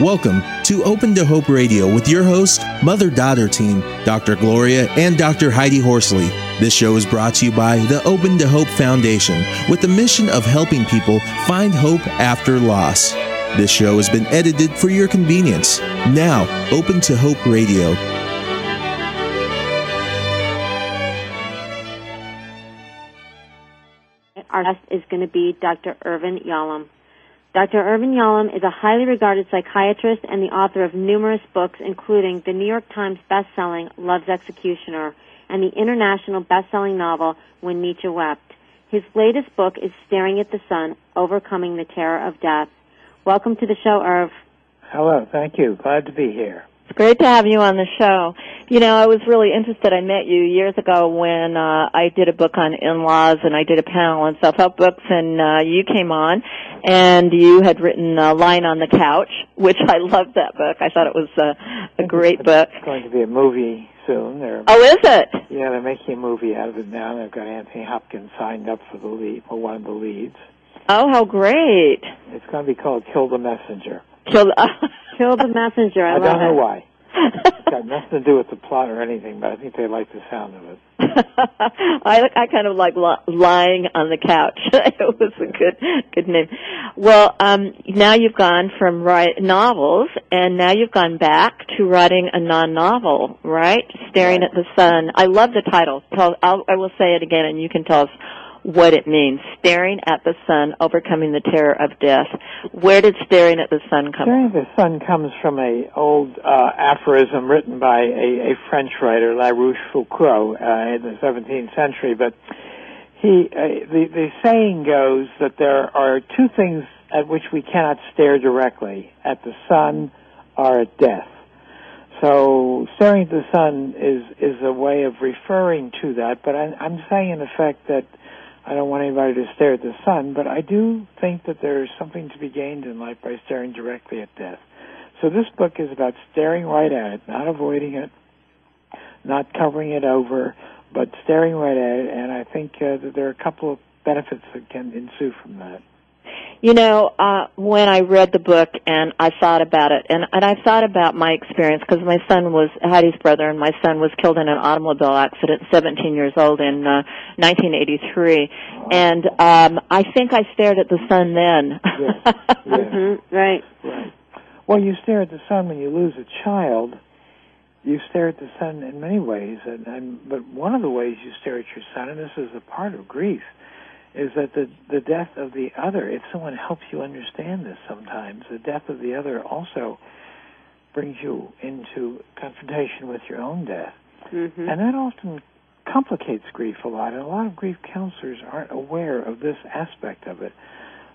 Welcome to Open to Hope Radio with your host, mother daughter team, Dr. Gloria and Dr. Heidi Horsley. This show is brought to you by the Open to Hope Foundation with the mission of helping people find hope after loss. This show has been edited for your convenience. Now, Open to Hope Radio. Our guest is going to be Dr. Irvin Yalom. Dr. Irvin Yalom is a highly regarded psychiatrist and the author of numerous books, including the New York Times bestselling Love's Executioner and the international bestselling novel When Nietzsche Wept. His latest book is Staring at the Sun, Overcoming the Terror of Death. Welcome to the show, Irv. Hello, thank you. Glad to be here. It's great to have you on the show. You know, I was really interested. I met you years ago when uh, I did a book on in-laws and I did a panel on self-help books and uh, you came on and you had written a Lying on the couch, which I loved that book. I thought it was a, a great book. It's going to be a movie soon. They're, Oh, is it? yeah, they're making a movie out of it now. They've got Anthony Hopkins signed up for the lead, for one of the leads. Oh, how great. It's going to be called Kill the Messenger. Kill Kill the messenger. I, I, don't know it. why. It's got nothing to do with the plot or anything, but I think they like the sound of it. I I kind of like li- lying on the couch. it was a good good name. Well, um, now you've gone from write novels, and now you've gone back to writing a non-novel, right? Staring Right. at the sun. I love the title. Tell, I'll, I will say it again, and you can tell us what it means. Staring at the sun, overcoming the terror of death. Where did staring at the sun come? Staring at the Sun comes from a old uh, aphorism written by a, a French writer, La Rochefoucauld, uh, in the 17th century. But he, uh, the, the saying goes that there are two things at which we cannot stare directly: at the sun or at death. So staring at the sun is is a way of referring to that. But I, I'm saying in effect that I don't want anybody to stare at the sun, but I do think that there is something to be gained in life by staring directly at death. So this book is about staring right at it, not avoiding it, not covering it over, but staring right at it. And I think uh, that there are a couple of benefits that can ensue from that. You know, uh, when I read the book and I thought about it, and, and I thought about my experience because my son was Heidi's brother, and my son was killed in an automobile accident, 17 years old, in uh, 1983. And um, I think I stared at the sun then. Yes, yes. hmm Right. Right. Well, you stare at the sun when you lose a child. You stare at the sun in many ways, and, and but one of the ways you stare at your son, and this is a part of grief, is that the the death of the other. If someone helps you understand this, sometimes the death of the other also brings you into confrontation with your own death, hmm and that often complicates grief a lot. And a lot of grief counselors aren't aware of this aspect of it.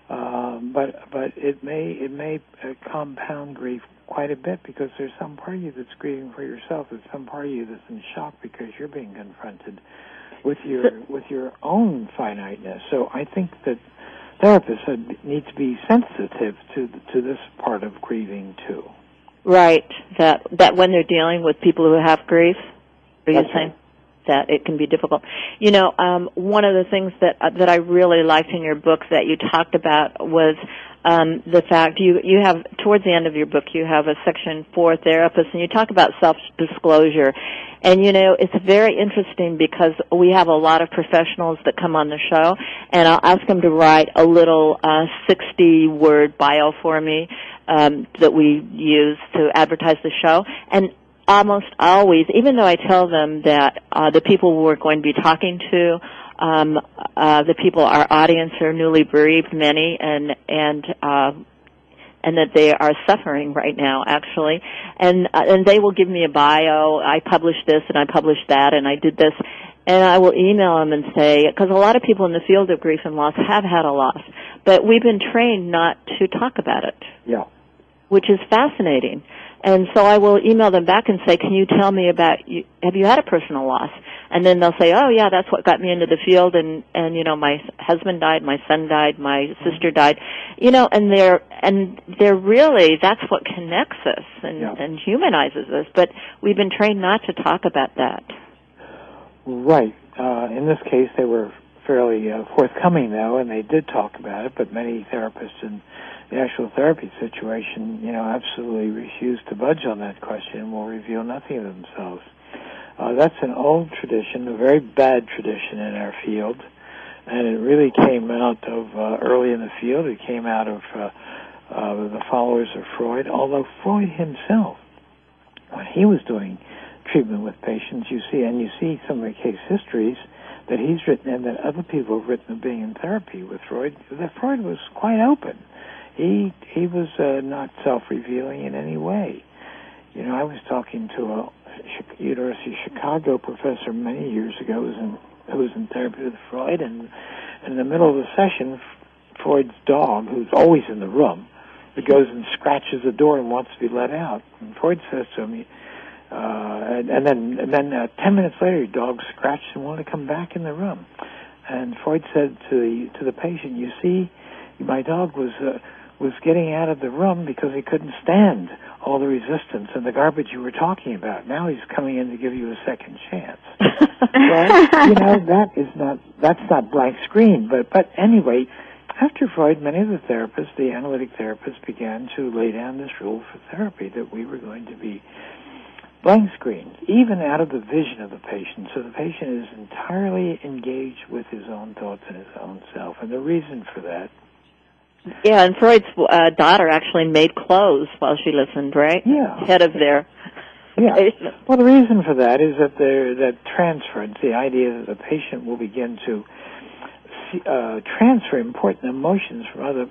Um, but but it may it may uh, compound grief quite a bit because there's some part of you that's grieving for yourself. There's some part of you that's in shock because you're being confronted with your with your own finiteness. So I think that therapists need to be sensitive to to this part of grieving too. right. That that when they're dealing with people who have grief, are you That's saying? right. That it can be difficult. You know, um, one of the things that uh, that I really liked in your book that you talked about was um, the fact you you have towards the end of your book you have a section for therapists and you talk about self disclosure. And you know, it's very interesting because we have a lot of professionals that come on the show, and I'll ask them to write a little uh, 60 word bio for me um, that we use to advertise the show. And almost always, even though I tell them that uh, the people we're going to be talking to, um, uh, the people, our audience are newly bereaved, many, and and uh, and that they are suffering right now, actually, and uh, and they will give me a bio. I published this and I published that and I did this, and I will email them and say because a lot of people in the field of grief and loss have had a loss, but we've been trained not to talk about it Yeah. which is fascinating. And so I will email them back and say, "Can you tell me about you? Have you had a personal loss?" And then they'll say, "Oh yeah, that's what got me into the field." And and you know, my husband died, my son died, my sister died. You know, and they're and they're really that's what connects us and Yeah. and humanizes us. But we've been trained not to talk about that. Right. Uh, in this case, they were fairly uh, forthcoming, though, and they did talk about it. But many therapists in the actual therapy situation, you know, absolutely refuse to budge on that question and will reveal nothing of themselves. Uh, that's an old tradition, a very bad tradition in our field, and it really came out of uh, early in the field. It came out of uh, uh, the followers of Freud, although Freud himself, when he was doing treatment with patients, you see, and you see some of the case histories that he's written and that other people have written of being in therapy with Freud, that Freud was quite open. He he was uh, not self-revealing in any way. You know, I was talking to a University of Chicago professor many years ago who was in, who was in therapy with Freud, and, in the middle of the session, Freud's dog, who's always in the room, it goes and scratches the door and wants to be let out. And Freud says to him, uh, and, and then and then uh, ten minutes later, your dog scratched and wanted to come back in the room. And Freud said to the to the patient, "You see, my dog was uh, was getting out of the room because he couldn't stand all the resistance and the garbage you were talking about. Now he's coming in to give you a second chance. you know that is not that's not blank screen. But but anyway, after Freud, many of the therapists, the analytic therapists, began to lay down this rule for therapy that we were going to be blank screens, even out of the vision of the patient. So the patient is entirely engaged with his own thoughts and his own self. And the reason for that. Yeah, and Freud's uh, daughter actually made clothes while she listened, right? Yeah. Head of their. Yeah. Well, the reason for that is that there that transference, the idea that the patient will begin to uh, transfer important emotions from other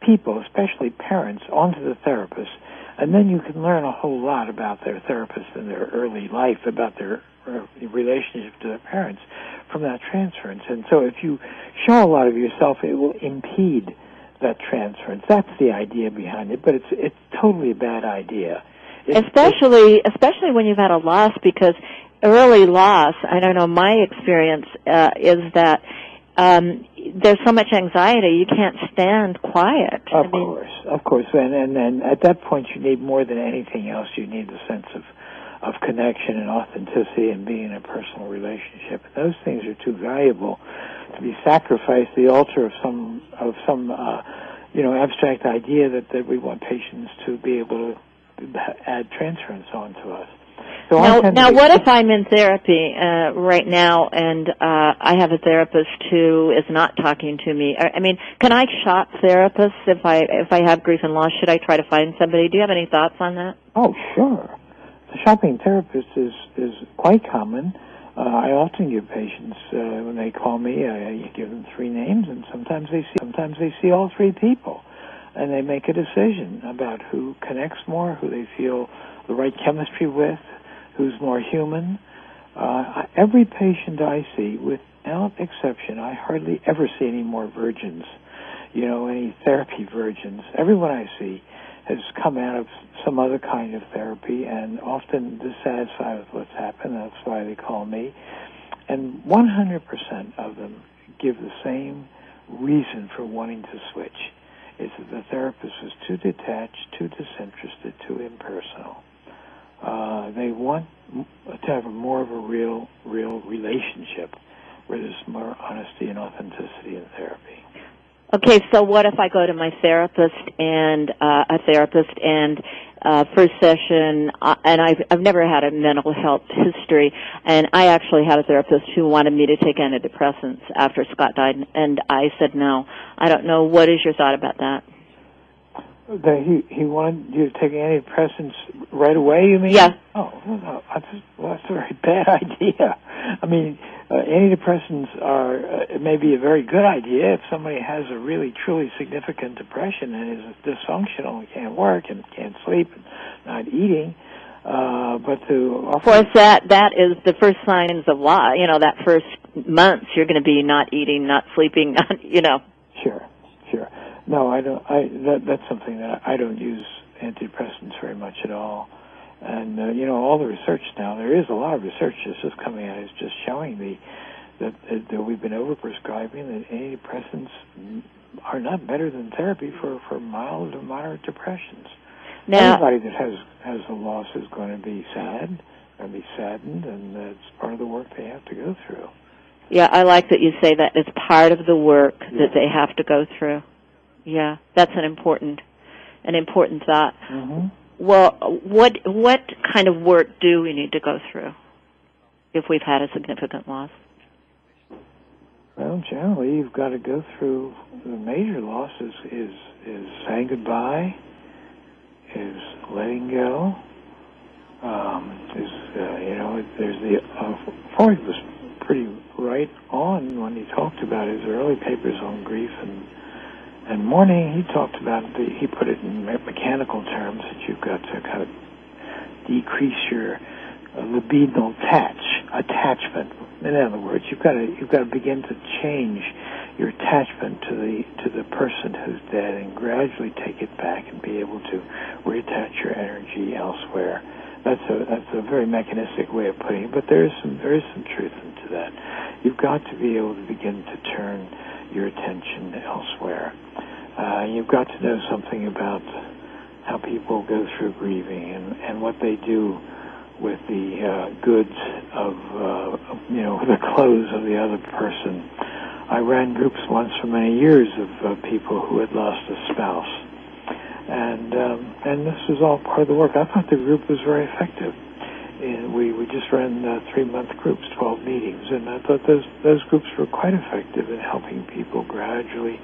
people, especially parents, onto the therapist, and then you can learn a whole lot about their therapist and their early life, about their uh, relationship to their parents from that transference. And so, if you show a lot of yourself, it will impede that transference. That's the idea behind it, but it's it's totally a bad idea. It's, especially it's, especially when you've had a loss, because early loss. I don't know. My experience uh, is that um, there's so much anxiety you can't stand quiet. Of I mean, course, of course, and, and and at that point you need more than anything else. You need a sense of of connection and authenticity and being in a personal relationship. And those things are too valuable to be sacrificed the altar of some of some uh, you know abstract idea that that we want patients to be able to add transference on to us. So now, now what if I'm in therapy uh, right now and uh, I have a therapist who is not talking to me? I mean, can I shop therapists if I if I have grief and loss? Should I try to find somebody? Do you have any thoughts on that? Oh, sure. The shopping therapist is is quite common. Uh, I often give patients uh, when they call me, I, I give them three names, and sometimes they see sometimes they see all three people, and they make a decision about who connects more, who they feel the right chemistry with, who's more human. Uh, every patient I see, without exception, I hardly ever see any more virgins, you know, any therapy virgins. Everyone I see has come out of some other kind of therapy and often dissatisfied with what's happened. That's why they call me. And 100% of them give the same reason for wanting to switch. Is that the therapist was too detached, too disinterested, too impersonal. They want to have a more of a real, real relationship where there's more honesty and authenticity in therapy. Okay, so what if I go to my therapist and uh, a therapist and uh, first session, uh, and I've I've never had a mental health history, and I actually had a therapist who wanted me to take antidepressants after Scott died, and I said no. I don't know. What is your thought about that? That he he wanted you to take antidepressants right away. You mean? Yeah. Oh, well, no, that's, well, that's a very bad idea. I mean, uh, antidepressants are uh, maybe a very good idea if somebody has a really truly significant depression and is dysfunctional and can't work and can't sleep and not eating. Uh, but to of course that that is the first signs of law. You know, that first months you're going to be not eating, not sleeping, not you know. Sure, sure. No, I don't. I that that's something that I don't use antidepressants very much at all. And uh, you know, all the research now, there is a lot of research that's just coming out. Is just showing the that, that, that we've been overprescribing that antidepressants are not better than therapy for for mild to moderate depressions. Now, Everybody that has has a loss is going to be sad and be saddened, and that's part of the work they have to go through. Yeah, I like that you say that it's part of the work yeah. that they have to go through. Yeah, that's an important, an important thought. Mm-hmm. Well, what what kind of work do we need to go through if we've had a significant loss? Well, generally, you've got to go through the major losses. Is is saying goodbye, is letting go, um, is uh, you know, there's the uh, Freud was pretty right on when he talked about his early papers on grief and and mourning. He talked about the he put it in mechanical terms that you've got to kind of decrease your uh, libidinal attach attachment. In other words, you've got to you've got to begin to change your attachment to the to the person who's dead and gradually take it back and be able to reattach your energy elsewhere. That's a that's a very mechanistic way of putting it, but there is some there is some truth into that. You've got to be able to begin to turn your attention elsewhere. Uh, you've got to know something about how people go through grieving and, and what they do with the uh, goods of, uh, you know, the clothes of the other person. I ran groups once for many years of uh, people who had lost a spouse, and um, and this was all part of the work. I thought the group was very effective. And we we just ran uh, three month groups, twelve meetings, and I thought those those groups were quite effective in helping people gradually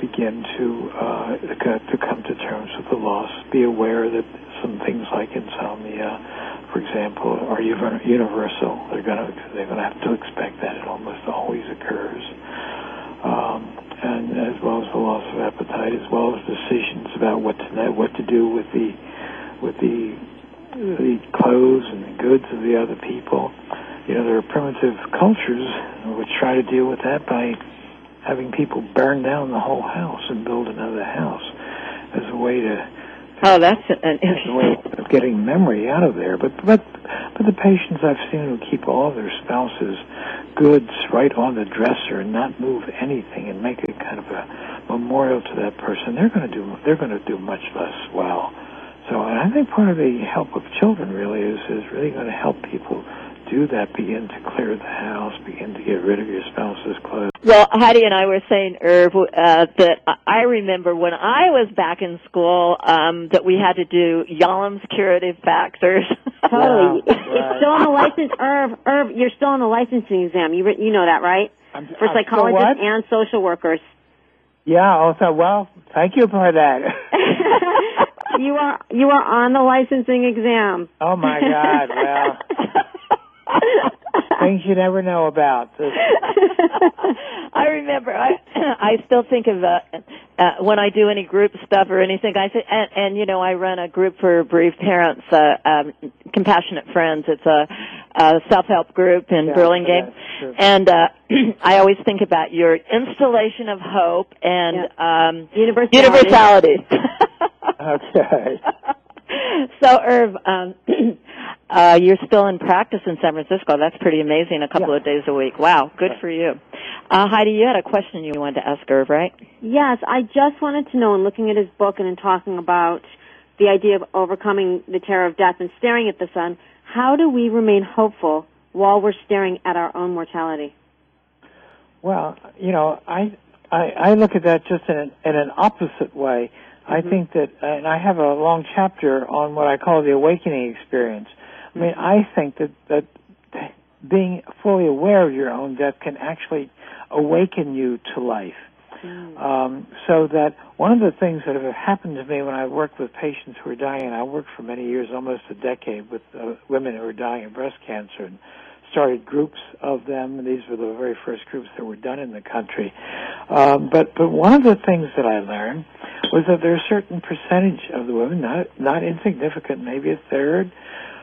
begin to uh, to come to terms with the loss. Be aware that some things like insomnia, for example, are universal. They're going to they're going to have to expect that it almost always occurs, um, and as well as the loss of appetite, as well as decisions about what to what to do with the with the the clothes and the goods of the other people. You know, there are primitive cultures which try to deal with that by having people burn down the whole house and build another house as a way to Oh, that's an interesting way of getting memory out of there. But but but the patients I've seen who keep all their spouses' goods right on the dresser and not move anything and make it kind of a memorial to that person, they're going to do they're going to do much less well. So and I think part of the help of children really is is really going to help people do that, begin to clear the house, begin to get rid of your spouse's clothes. Well, Heidi and I were saying, Irv, uh, that I remember when I was back in school um, that we had to do Yalom's curative factors. totally. Yeah, right. still on the license, Irv. Irv, you're still on the licensing exam. You you know that, right? I'm, for I'm psychologists and social workers. Yeah. Also, well, thank you for that. you are you are on the licensing exam. Oh my God! Well. Things you never know about. I remember. I I still think of uh, uh, when I do any group stuff or anything. I say, and, and you know, I run a group for bereaved parents, uh, um, compassionate friends. It's a, a self-help group in yeah, Burlingame, and uh, I always think about your instillation of hope and yeah. um, universality. universality. okay. So, Irv, um, uh, you're still in practice in San Francisco. That's pretty amazing. A couple yeah. of days a week. Wow, good for you. Uh, Heidi, you had a question you wanted to ask Irv, right? Yes, I just wanted to know, in looking at his book and in talking about the idea of overcoming the terror of death and staring at the sun, how do we remain hopeful while we're staring at our own mortality? Well, you know, I I, I look at that just in an, in an opposite way. I mm-hmm. think that, and I have a long chapter on what I call the awakening experience. I mean, I think that that being fully aware of your own death can actually awaken you to life. Mm. Um, so that one of the things that have happened to me when I worked with patients who are dying, and I worked for many years, almost a decade, with uh, women who are dying of breast cancer, and started groups of them. And these were the very first groups that were done in the country. Um, but but one of the things that I learned was that there's a certain percentage of the women, not not insignificant, maybe a third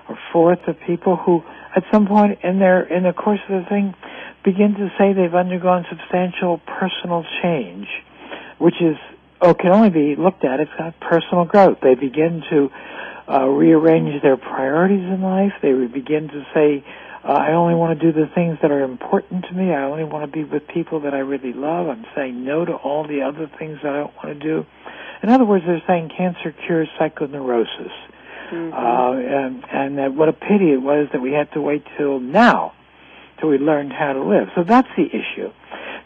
or fourth of people who, at some point in their in the course of the thing, begin to say they've undergone substantial personal change, which is oh can only be looked at as personal growth. They begin to uh, rearrange their priorities in life. They begin to say uh, I only want to do the things that are important to me. I only want to be with people that I really love. I'm saying no to all the other things that I don't want to do. In other words, they're saying cancer cures psychoneurosis. Mm-hmm. Uh, and, and that what a pity it was that we had to wait till now till we learned how to live. So that's the issue.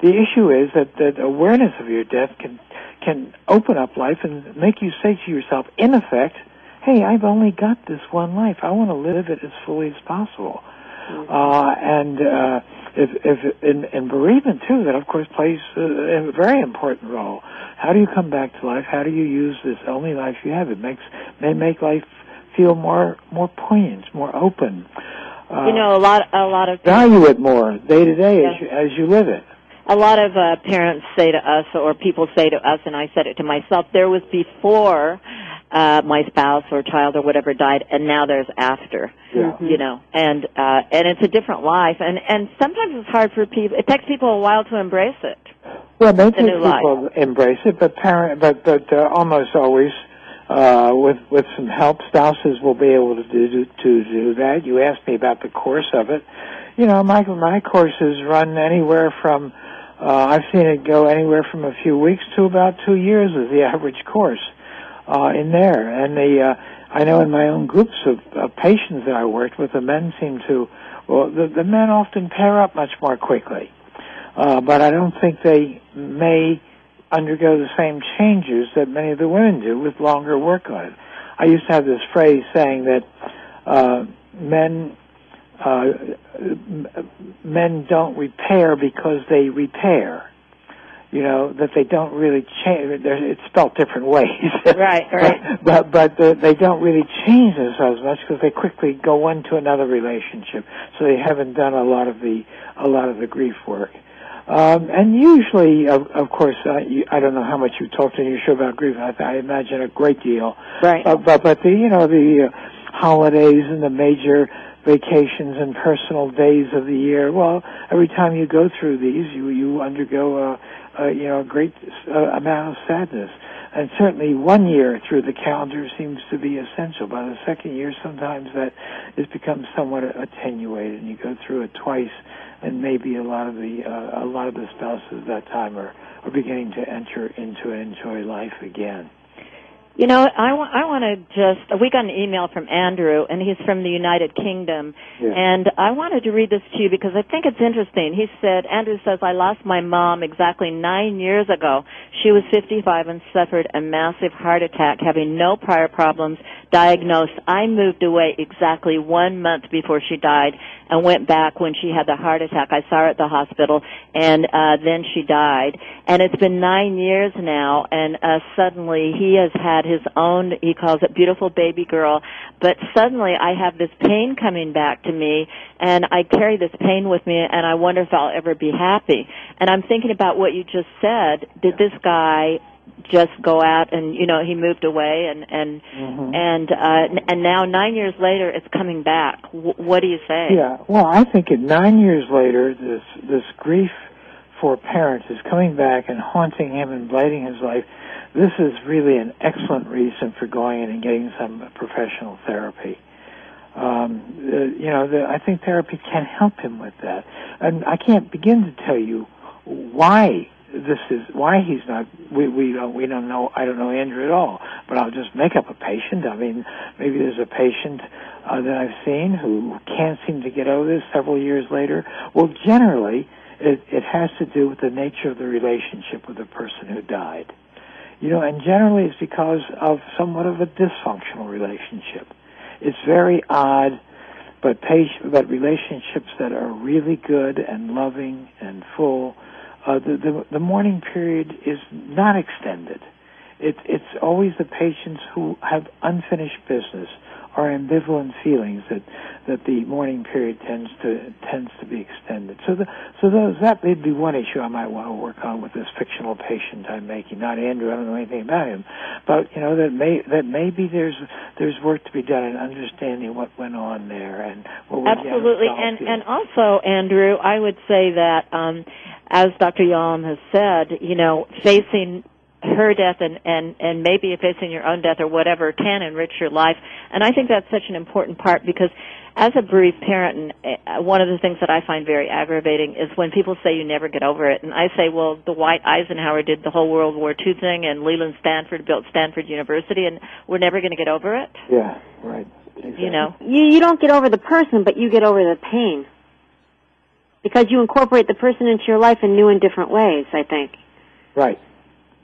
The issue is that, that awareness of your death can can open up life and make you say to yourself, in effect, hey, I've only got this one life. I want to live it as fully as possible. Mm-hmm. Uh, and uh, if, if in, in bereavement too, that of course plays a, a very important role. How do you come back to life? How do you use this only life you have? It makes may make life feel more more poignant, more open. Uh, you know, a lot a lot of value it more day to day as you, as you live it a lot of uh, parents say to us, or people say to us, and I said it to myself, there was before uh, my spouse or child or whatever died, and now there's after. Yeah. You know, and uh, and it's a different life, and and sometimes it's hard for people. It takes people a while to embrace it. Well, many people life. embrace it, but parent, but but uh, almost always. Uh, with with some help, spouses will be able to do to do that. You asked me about the course of it. You know, my my courses run anywhere from uh, I've seen it go anywhere from a few weeks to about two years is the average course uh, in there. And the uh, I know in my own groups of, of patients that I worked with, the men seem to well, the, the men often pair up much more quickly. Uh, but I don't think they may undergo the same changes that many of the women do with longer work on it. I used to have this phrase saying that uh, men uh, men don't repair because they repair. You know that they don't really change. It's spelled different ways. right, right. But but the, they don't really change themselves much because they quickly go into another relationship. So they haven't done a lot of the a lot of the grief work. Um, and usually, of, of course, uh, you, I don't know how much you talked in your show about grief. I, I imagine a great deal. Right. Uh, but but the you know the uh, holidays and the major vacations and personal days of the year. Well, every time you go through these, you you undergo a, a you know a great uh, amount of sadness. And certainly, one year through the calendar seems to be essential. By the second year, sometimes that has become somewhat attenuated, and you go through it twice, and maybe a lot of the uh, a lot of the spouses at that time are are beginning to enter into and enjoy life again. You know, I, w- I want to just, we got an email from Andrew, and he's from the United Kingdom, yeah. and I wanted to read this to you because I think it's interesting. He said, Andrew says, I lost my mom exactly nine years ago. She was 55 and suffered a massive heart attack, having no prior problems diagnosed. I moved away exactly one month before she died and went back when she had the heart attack. I saw her at the hospital, and uh, then she died. And it's been nine years now, and uh, suddenly he has had his own, he calls it beautiful baby girl, but suddenly I have this pain coming back to me, and I carry this pain with me, and I wonder if I'll ever be happy. And I'm thinking about what you just said. Did this guy just go out and you know he moved away and and mm-hmm. and uh and now 9 years later it's coming back. W- what do you say? Yeah. Well i think at 9 years later this this grief for parents is coming back and haunting him and blighting his life. This is really an excellent reason for going in and getting some professional therapy. Um, uh, you know, the, I think therapy can help him with that. And I can't begin to tell you why this is why he's not. We we don't we don't know. I don't know Andrew at all. But I'll just make up a patient. I mean, maybe there's a patient uh, that I've seen who can't seem to get over this several years later. Well, generally, it it has to do with the nature of the relationship with the person who died. You know, and generally it's because of somewhat of a dysfunctional relationship. It's very odd but patient, but relationships that are really good and loving and full uh, the, the, the mourning period is not extended. It, it's always the patients who have unfinished business or ambivalent feelings that that the mourning period tends to tends to be extended. So the, so those that may be one issue I might want to work on with this fictional patient I'm making. Not Andrew, I don't know anything about him, but you know that may that maybe there's there's work to be done in understanding what went on there and what absolutely and and also Andrew, I would say that um, as Dr. Yalom has said, you know, facing her death and, and, and maybe facing your own death or whatever can enrich your life. And I think that's such an important part because as a bereaved parent, and uh, one of the things that I find very aggravating is when people say you never get over it. And I say, well, Dwight Eisenhower did the whole World War II thing, and Leland Stanford built Stanford University, and we're never going to get over it. Yeah, right. Exactly. You know, you you don't get over the person, but you get over the pain. because you incorporate the person into your life in new and different ways. I think. Right.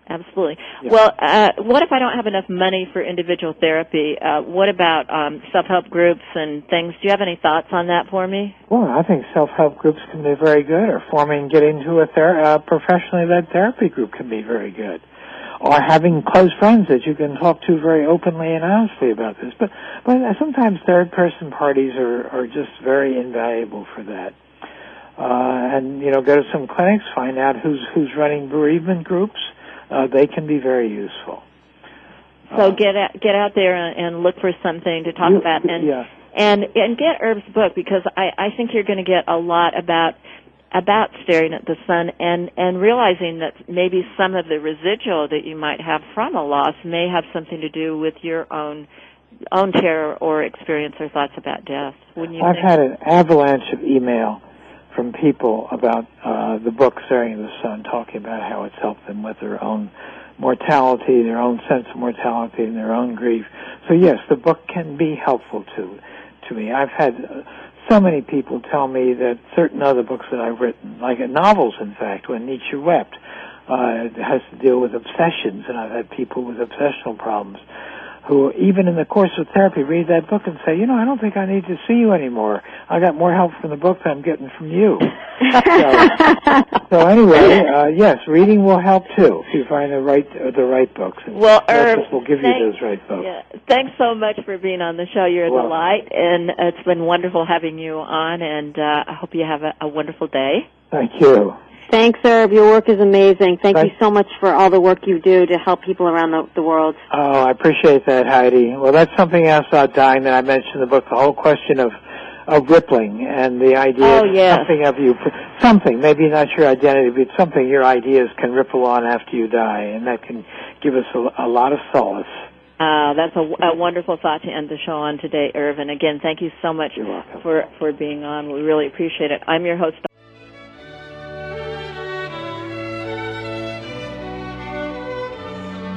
Absolutely. Yeah. Well, uh, what if I don't have enough money for individual therapy? Uh, what about um, self-help groups and things? Do you have any thoughts on that for me? Well, I think self-help groups can be very good, or forming, getting into a ther- uh, professionally led therapy group can be very good, or having close friends that you can talk to very openly and honestly about this. But but sometimes third-person parties are are just very invaluable for that. Uh, and you know, go to some clinics, find out who's who's running bereavement groups uh, they can be very useful. So uh, get out, get out there and look for something to talk you, about, and yeah. and and get Irv's book because I I think you're going to get a lot about about staring at the sun and and realizing that maybe some of the residual that you might have from a loss may have something to do with your own own terror or experience or thoughts about death. Wouldn't you? I've think? had an avalanche of email from people about uh, the book Staring in the Sun, talking about how it's helped them with their own mortality, their own sense of mortality, and their own grief. So yes, the book can be helpful to to me. I've had uh, so many people tell me that certain other books that I've written, like novels, in fact, when Nietzsche wept, uh, has to deal with obsessions, and I've had people with obsessional problems who, even in the course of therapy, read that book and say, you know, I don't think I need to see you anymore. I got more help from the book than I'm getting from you. so, so, anyway, uh, yes, reading will help too if you find the right uh, the right books. And well, Irv, will give thanks, you those right books. Yeah, thanks so much for being on the show. You're a well, delight, and it's been wonderful having you on. And uh, I hope you have a, a wonderful day. Thank you. Thanks, Irv. Your work is amazing. Thank you so much for all the work you do to help people around the, the world. Oh, I appreciate that, Heidi. Well, that's something else about dying that I mentioned in the book, the whole question of of rippling and the idea oh, of yes. something of you, something, maybe not your identity, but something your ideas can ripple on after you die, and that can give us a, a lot of solace. Uh, that's a, a, wonderful thought to end the show on today, Irvin. Again, thank you so much for, for being on. We really appreciate it. I'm your host.